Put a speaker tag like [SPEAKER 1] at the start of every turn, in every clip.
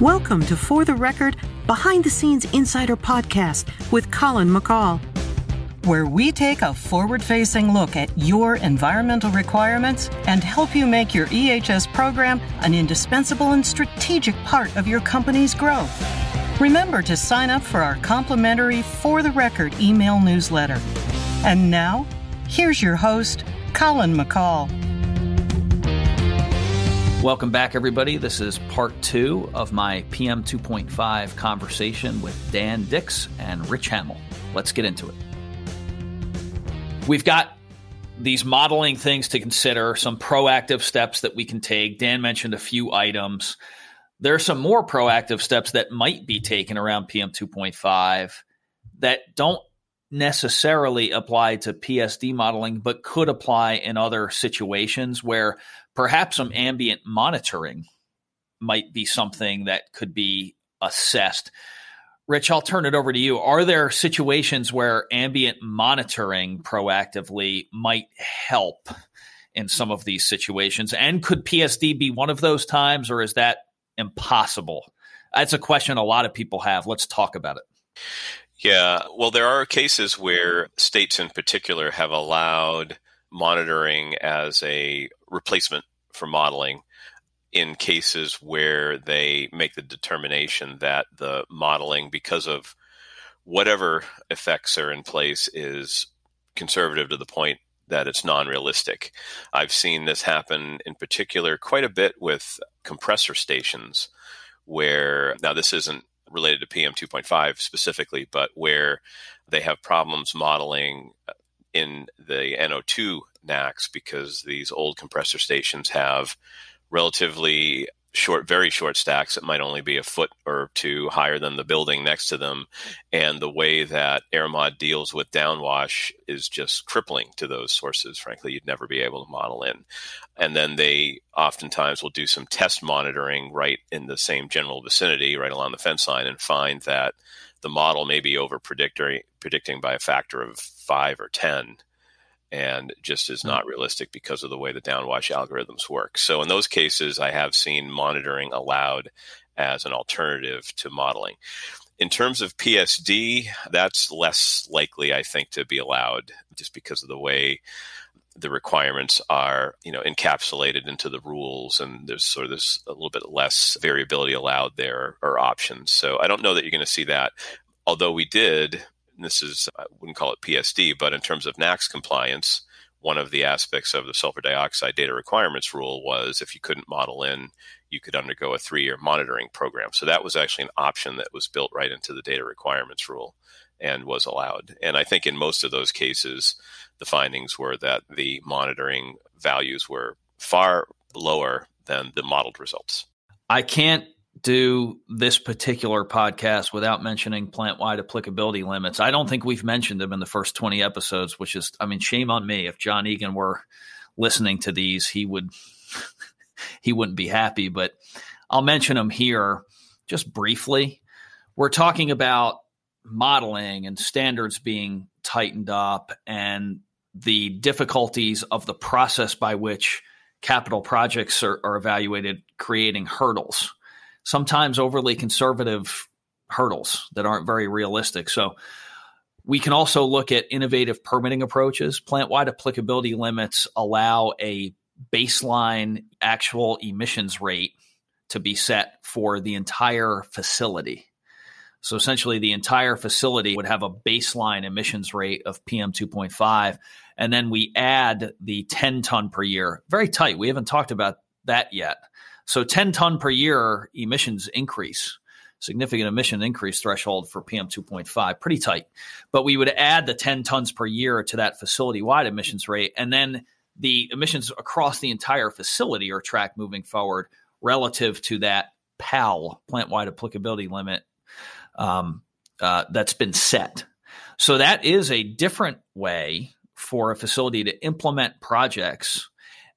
[SPEAKER 1] Welcome to For the Record Behind the Scenes Insider Podcast with Colin McCall,
[SPEAKER 2] where we take a forward facing look at your environmental requirements and help you make your EHS program an indispensable and strategic part of your company's growth. Remember to sign up for our complimentary For the Record email newsletter. And now, here's your host, Colin McCall.
[SPEAKER 3] Welcome back, everybody. This is part two of my PM 2.5 conversation with Dan Dix and Rich Hamill. Let's get into it. We've got these modeling things to consider, some proactive steps that we can take. Dan mentioned a few items. There are some more proactive steps that might be taken around PM 2.5 that don't necessarily apply to PSD modeling, but could apply in other situations where perhaps some ambient monitoring might be something that could be assessed. Rich, I'll turn it over to you. Are there situations where ambient monitoring proactively might help in some of these situations? And could PSD be one of those times, or is that impossible? That's a question a lot of people have. Let's talk about it.
[SPEAKER 4] Yeah, well, there are cases where states in particular have allowed monitoring as a replacement for modeling in cases where they make the determination that the modeling, because of whatever effects are in place, is conservative to the point that it's non realistic. I've seen this happen in particular quite a bit with compressor stations, where now this isn't related to PM 2.5 specifically, but where they have problems modeling uh, in the NO2 NAAQS because these old compressor stations have relatively short, very short stacks that might only be a foot or two higher than the building next to them. And the way that AERMOD deals with downwash is just crippling to those sources. Frankly, you'd never be able to model in. And then they oftentimes will do some test monitoring right in the same general vicinity, right along the fence line, and find that the model may be over predicting by a factor of five or 10 and just is hmm. not realistic because of the way the downwash algorithms work. So in those cases, I have seen monitoring allowed as an alternative to modeling. In terms of PSD, that's less likely, I think, to be allowed just because of the way the requirements are, you know, encapsulated into the rules, and there's sort of this a little bit less variability allowed there or options. So I don't know that you're going to see that. Although we did this is, I wouldn't call it PSD, but in terms of NAAQS compliance, one of the aspects of the sulfur dioxide data requirements rule was if you couldn't model in, you could undergo a three year monitoring program. So that was actually an option that was built right into the data requirements rule and was allowed. And I think in most of those cases, the findings were that the monitoring values were far lower than the modeled results.
[SPEAKER 3] I can't do this particular podcast without mentioning plant wide applicability limits. I don't think we've mentioned them in the first 20 episodes, which is, I mean, shame on me. If John Egan were listening to these, he would, he wouldn't be happy, but I'll mention them here just briefly. We're talking about modeling and standards being tightened up and the difficulties of the process by which capital projects are, are evaluated, creating hurdles sometimes overly conservative hurdles that aren't very realistic. So we can also look at innovative permitting approaches. Plant wide applicability limits allow a baseline actual emissions rate to be set for the entire facility. So essentially, the entire facility would have a baseline emissions rate of PM 2.5. And then we add the 10 ton per year. Very tight. We haven't talked about that yet. So 10 ton per year emissions increase, significant emission increase threshold for PM 2.5, pretty tight. But we would add the 10 tons per year to that facility wide emissions rate. And then the emissions across the entire facility are tracked moving forward relative to that PAL, plant wide applicability limit, um, uh, that's been set. So that is a different way for a facility to implement projects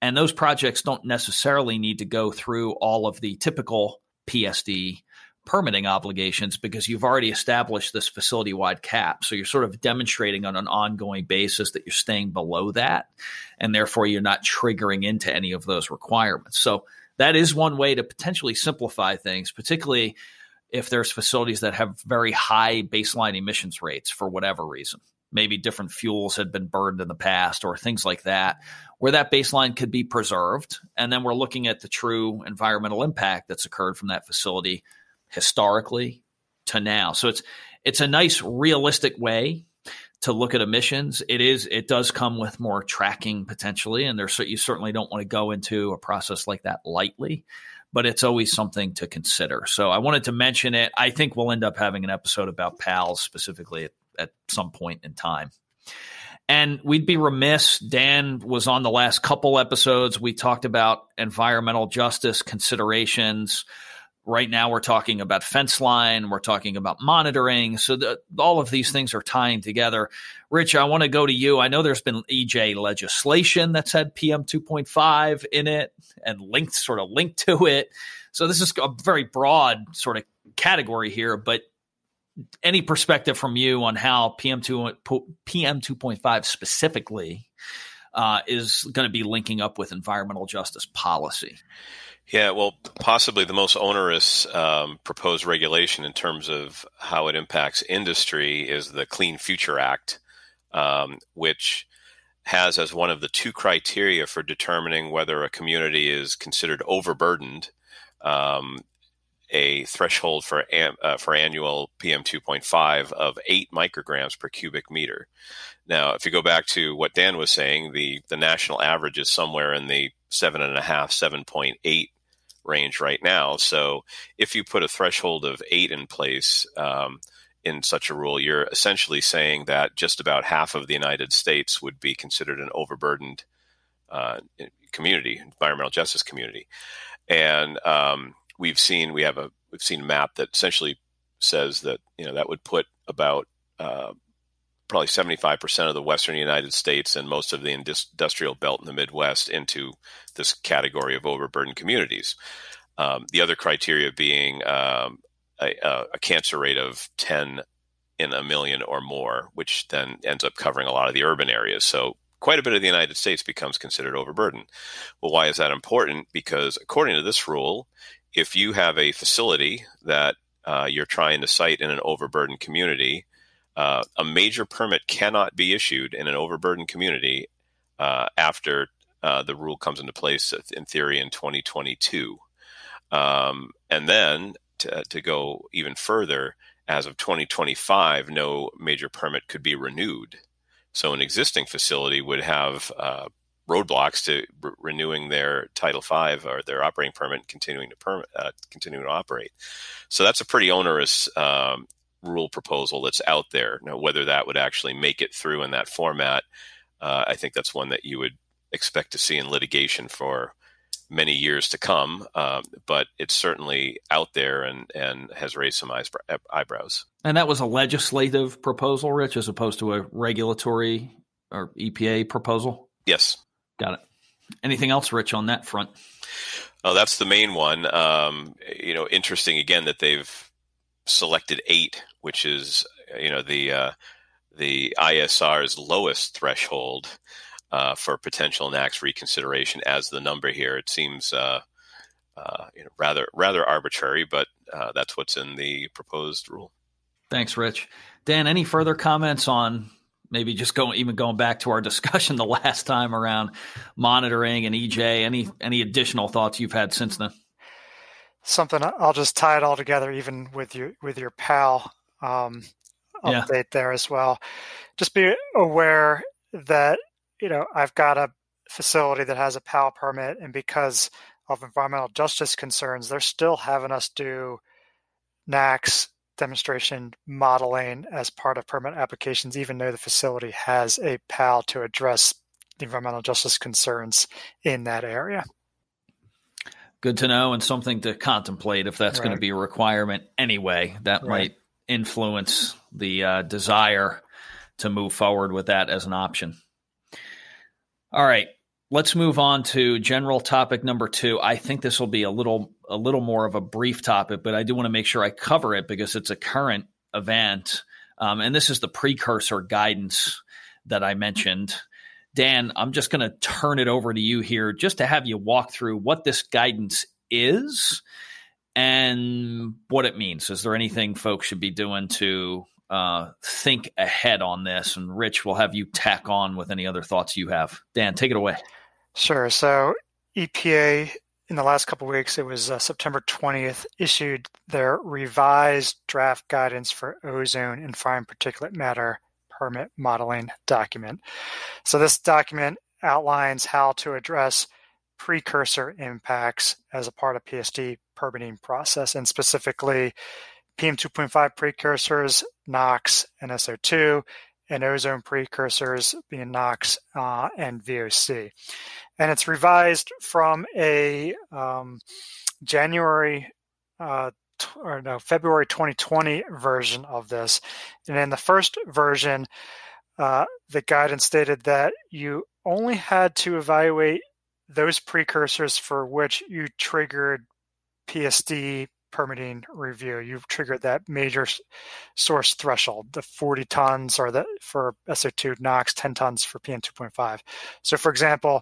[SPEAKER 3] and those projects don't necessarily need to go through all of the typical PSD permitting obligations because you've already established this facility wide cap. So you're sort of demonstrating on an ongoing basis that you're staying below that. And therefore, you're not triggering into any of those requirements. So that is one way to potentially simplify things, particularly if there's facilities that have very high baseline emissions rates for whatever reason. Maybe different fuels had been burned in the past or things like that, where that baseline could be preserved. And then we're looking at the true environmental impact that's occurred from that facility historically to now. So it's it's a nice realistic way to look at emissions. It is it does come with more tracking potentially, and there's you certainly don't want to go into a process like that lightly, but it's always something to consider. So I wanted to mention it. I think we'll end up having an episode about PALs specifically at some point in time. And we'd be remiss. Dan was on the last couple episodes. We talked about environmental justice considerations Right now, we're talking about fence line, we're talking about monitoring. So, the, all of these things are tying together. Rich, I want to go to you. I know there's been EJ legislation that's had PM 2.5 in it and linked, sort of linked to it. So, this is a very broad sort of category here, but any perspective from you on how PM 2 PM 2.5 specifically uh, is going to be linking up with environmental justice policy?
[SPEAKER 4] Yeah, well, possibly the most onerous um, proposed regulation in terms of how it impacts industry is the Clean Future Act, um, which has as one of the two criteria for determining whether a community is considered overburdened um, a threshold for uh, for annual PM 2.5 of eight micrograms per cubic meter. Now, if you go back to what Dan was saying, the the national average is somewhere in the seven and a half, seven point eight range right now. So if you put a threshold of eight in place um, in such a rule, you're essentially saying that just about half of the United States would be considered an overburdened uh, community, environmental justice community. And um, we've seen we have a we've seen a map that essentially says that you know that would put about uh, probably 75% of the western United States and most of the industrial belt in the Midwest into this category of overburdened communities. Um, the other criteria being um, a, a, cancer rate of 10 in a million or more, which then ends up covering a lot of the urban areas. So quite a bit of the United States becomes considered overburdened. Well, why is that important? Because according to this rule, if you have a facility that uh, you're trying to site in an overburdened community, uh, a major permit cannot be issued in an overburdened community uh, after uh, the rule comes into place in theory in 2022. Um, and then to, to, go even further, as of 2025, no major permit could be renewed. So an existing facility would have uh, roadblocks to re- renewing their Title V or their operating permit, continuing to permit, uh, continuing to operate. So that's a pretty onerous um, rule proposal that's out there. Now, whether that would actually make it through in that format, uh, I think that's one that you would expect to see in litigation for many years to come. Um, but it's certainly out there and, and has raised some eyebrows.
[SPEAKER 3] And that was a legislative proposal, Rich, as opposed to a regulatory or EPA proposal?
[SPEAKER 4] Yes.
[SPEAKER 3] Got it. Anything else, Rich, on that front?
[SPEAKER 4] Oh, that's the main one. Um, you know, interesting again that they've selected eight, which is you know the uh, the ISR's lowest threshold uh, for potential NAAQS reconsideration as the number here. It seems uh, uh, you know, rather rather arbitrary, but uh, that's what's in the proposed rule.
[SPEAKER 3] Thanks, Rich. Dan, any further comments on maybe just going even going back to our discussion the last time around monitoring and EJ? Any any additional thoughts you've had since then?
[SPEAKER 5] something I'll just tie it all together, even with your with your PAL um, yeah. update there as well. Just be aware that you know I've got a facility that has a PAL permit, and because of environmental justice concerns, they're still having us do NAAQS demonstration modeling as part of permit applications, even though the facility has a PAL to address the environmental justice concerns in that area
[SPEAKER 3] good to know and something to contemplate if that's right. going to be a requirement anyway. That right. might influence the uh, desire to move forward with that as an option. All right, let's move on to general topic number two. I think this will be a little a little more of a brief topic, but I do want to make sure I cover it because it's a current event, um, and this is the precursor guidance that I mentioned Dan, I'm just going to turn it over to you here just to have you walk through what this guidance is and what it means. Is there anything folks should be doing to uh, think ahead on this? And Rich, we'll have you tack on with any other thoughts you have. Dan, take it away.
[SPEAKER 5] Sure. So EPA in the last couple weeks, it was uh, September 20th, issued their revised draft guidance for ozone and fine particulate matter permit modeling document. So this document outlines how to address precursor impacts as a part of PSD permitting process, and specifically PM2.5 precursors, NOx and SO2, and ozone precursors being NOx uh, and VOC and it's revised from a um, January uh, or no February 2020 version of this. And in the first version, uh, the guidance stated that you only had to evaluate those precursors for which you triggered PSD permitting review. You've triggered that major source threshold, the 40 tons or the for SO2 NOx, 10 tons for PM2.5. So, for example,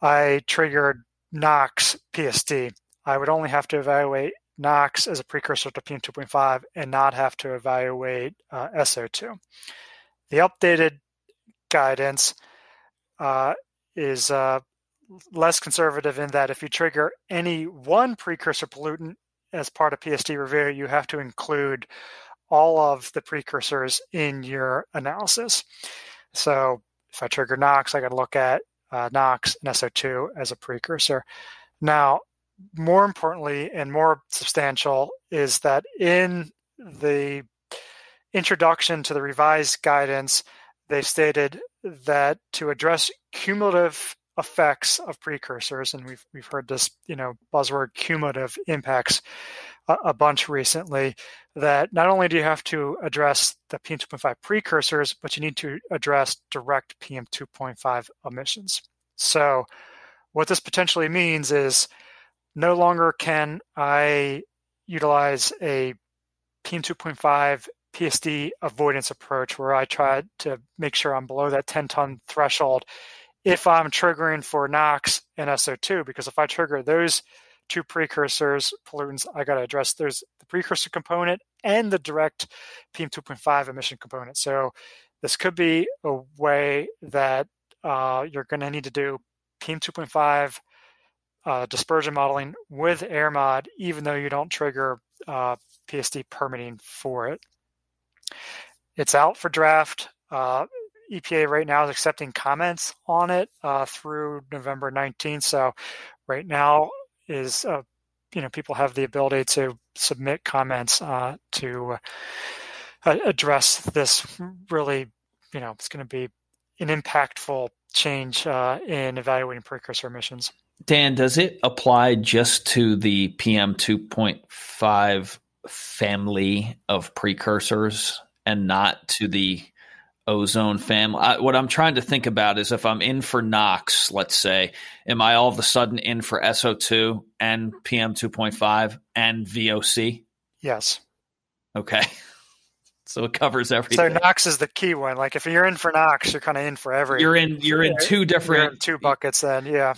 [SPEAKER 5] I triggered NOx PSD. I would only have to evaluate NOx as a precursor to PM2.5 and not have to evaluate uh, SO2. The updated guidance uh, is uh, less conservative in that if you trigger any one precursor pollutant as part of PSD review, you have to include all of the precursors in your analysis. So if I trigger NOx, I got to look at uh, NOx and SO2 as a precursor. Now, more importantly and more substantial is that in the introduction to the revised guidance, they stated that to address cumulative effects of precursors, and we've we've heard this you know buzzword cumulative impacts a, a bunch recently. That not only do you have to address the PM2.5 precursors, but you need to address direct PM2.5 emissions. So, what this potentially means is no longer can I utilize a PM2.5 PSD avoidance approach where I try to make sure I'm below that 10 ton threshold if I'm triggering for NOx and SO2, because if I trigger those two precursors pollutants, I got to address there's the precursor component and the direct PM2.5 emission component. So this could be a way that uh, you're going to need to do PM2.5 uh, dispersion modeling with AERMOD, even though you don't trigger uh, PSD permitting for it. It's out for draft. Uh, EPA right now is accepting comments on it uh, through November 19th. So right now is uh, you know people have the ability to submit comments uh, to uh, address this. Really, you know, it's going to be an impactful change uh, in evaluating precursor emissions.
[SPEAKER 3] Dan, does it apply just to the PM 2.5 family of precursors and not to the ozone family. I, what I'm trying to think about is if I'm in for NOx, let's say, am I all of a sudden in for SO2 and PM 2.5 and VOC?
[SPEAKER 5] Yes.
[SPEAKER 3] Okay. So it covers everything.
[SPEAKER 5] So NOx is the key one. Like if you're in for NOx, you're kind of in for every.
[SPEAKER 3] You're in. You're in two different
[SPEAKER 5] in two buckets. Then yeah.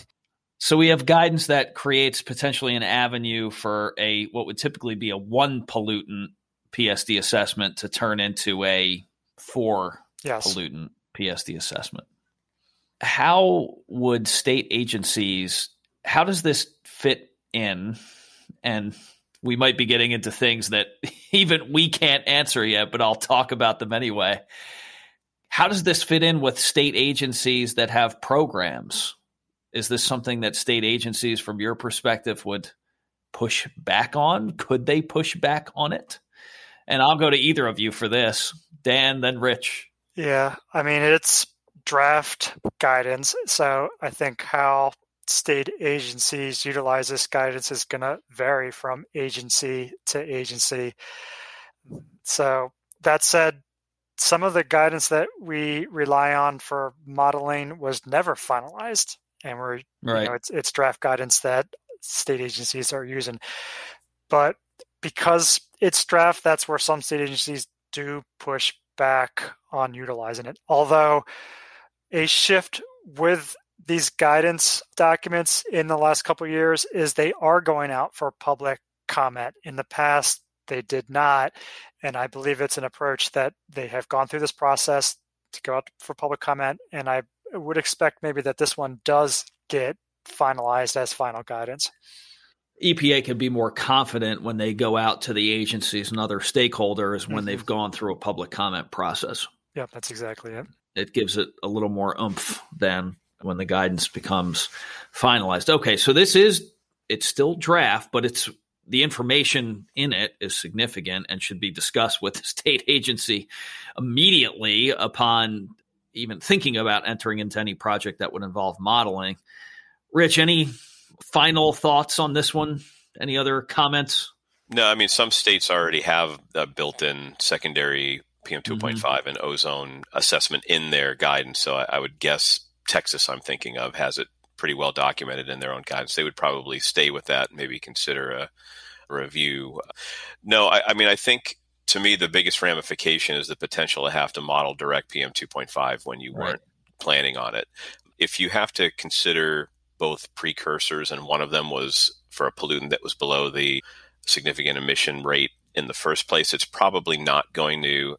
[SPEAKER 3] So we have guidance that creates potentially an avenue for a what would typically be a one pollutant PSD assessment to turn into a four yes. pollutant PSD assessment. How would state agencies, how does this fit in? And we might be getting into things that even we can't answer yet, but I'll talk about them anyway. How does this fit in with state agencies that have programs? Is this something that state agencies, from your perspective, would push back on? Could they push back on it? And I'll go to either of you for this Dan, then Rich.
[SPEAKER 5] Yeah, I mean, it's draft guidance. So I think how state agencies utilize this guidance is going to vary from agency to agency. So that said, some of the guidance that we rely on for modeling was never finalized, and we're right. you know it's it's draft guidance that state agencies are using. But because it's draft, that's where some state agencies do push back on utilizing it. Although a shift with these guidance documents in the last couple years is they are going out for public comment. In the past, they did not. And I believe it's an approach that they have gone through this process to go out for public comment. And I would expect maybe that this one does get finalized as final guidance.
[SPEAKER 3] EPA can be more confident when they go out to the agencies and other stakeholders when mm-hmm. they've gone through a public comment process.
[SPEAKER 5] Yeah, that's exactly it.
[SPEAKER 3] It gives it a little more oomph than when the guidance becomes finalized. Okay, so this is it's still draft, but it's the information in it is significant and should be discussed with the state agency immediately upon even thinking about entering into any project that would involve modeling. Rich, any final thoughts on this one? Any other comments?
[SPEAKER 4] No, I mean, some states already have a built in secondary PM 2.5 mm-hmm. and ozone assessment in their guidance. So I, I would guess Texas, I'm thinking of, has it pretty well documented in their own guidance. They would probably stay with that, maybe consider a, a review. No, I, I, mean, I think to me, the biggest ramification is the potential to have to model direct PM 2.5 when you right. weren't planning on it. If you have to consider both precursors and one of them was for a pollutant that was below the significant emission rate in the first place, it's probably not going to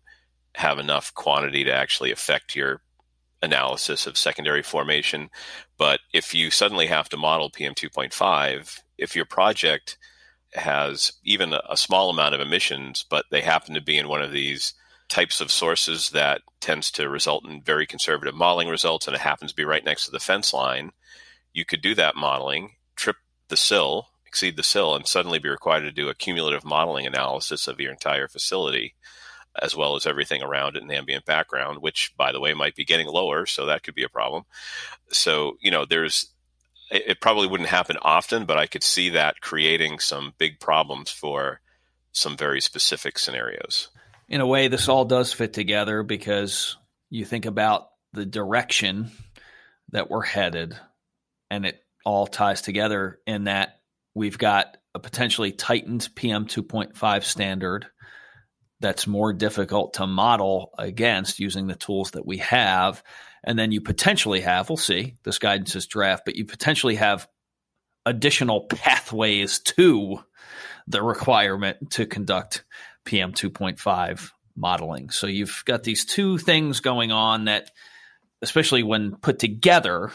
[SPEAKER 4] have enough quantity to actually affect your analysis of secondary formation. But if you suddenly have to model PM 2.5, if your project has even a, small amount of emissions, but they happen to be in one of these types of sources that tends to result in very conservative modeling results, and it happens to be right next to the fence line, you could do that modeling, trip the SIL, exceed the SIL, and suddenly be required to do a cumulative modeling analysis of your entire facility as well as everything around it the ambient background, which, by the way, might be getting lower. So that could be a problem. So, you know, there's, it probably wouldn't happen often, but I could see that creating some big problems for some very specific scenarios.
[SPEAKER 3] In a way, this all does fit together because you think about the direction that we're headed, and it all ties together in that we've got a potentially tightened PM 2.5 standard that's more difficult to model against using the tools that we have. And then you potentially have, we'll see, this guidance is draft, but you potentially have additional pathways to the requirement to conduct PM 2.5 modeling. So you've got these two things going on that, especially when put together,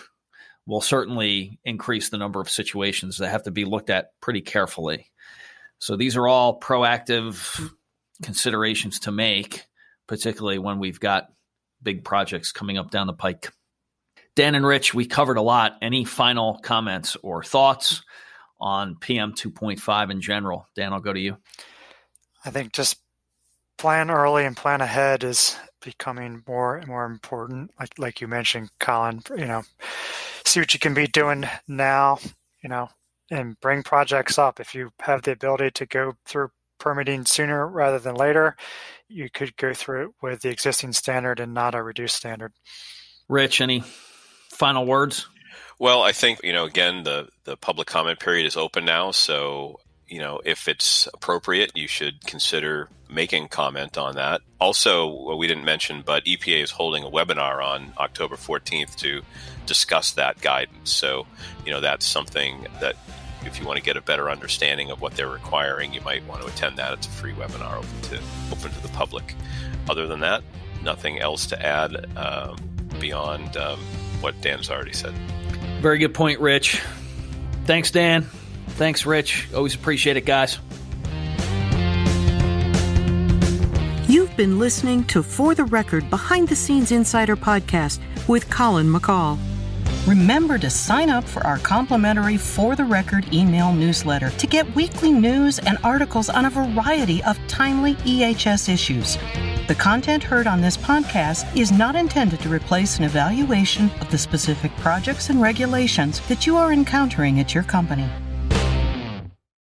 [SPEAKER 3] will certainly increase the number of situations that have to be looked at pretty carefully. So these are all proactive considerations to make, particularly when we've got big projects coming up down the pike. Dan and Rich, we covered a lot. Any final comments or thoughts on PM 2.5 in general? Dan, I'll go to you.
[SPEAKER 5] I think just plan early and plan ahead is becoming more and more important. Like like you mentioned, Colin, you know, see what you can be doing now, you know, and bring projects up. If you have the ability to go through permitting sooner rather than later, you could go through it with the existing standard and not a reduced standard.
[SPEAKER 3] Rich, any final words?
[SPEAKER 4] Well, I think you know again the the public comment period is open now, so you know if it's appropriate, you should consider making comment on that. Also, what we didn't mention, but EPA is holding a webinar on October 14th to discuss that guidance. So, you know that's something that if you want to get a better understanding of what they're requiring, you might want to attend that. It's a free webinar open to open to the public. Other than that, nothing else to add um, beyond um, what Dan's already said.
[SPEAKER 3] Very good point, Rich. Thanks, Dan. Thanks, Rich. Always appreciate it, guys.
[SPEAKER 1] You've been listening to For the Record Behind the Scenes Insider podcast with Colin McCall.
[SPEAKER 2] Remember to sign up for our complimentary For the Record email newsletter to get weekly news and articles on a variety of timely EHS issues. The content heard on this podcast is not intended to replace an evaluation of the specific projects and regulations that you are encountering at your company.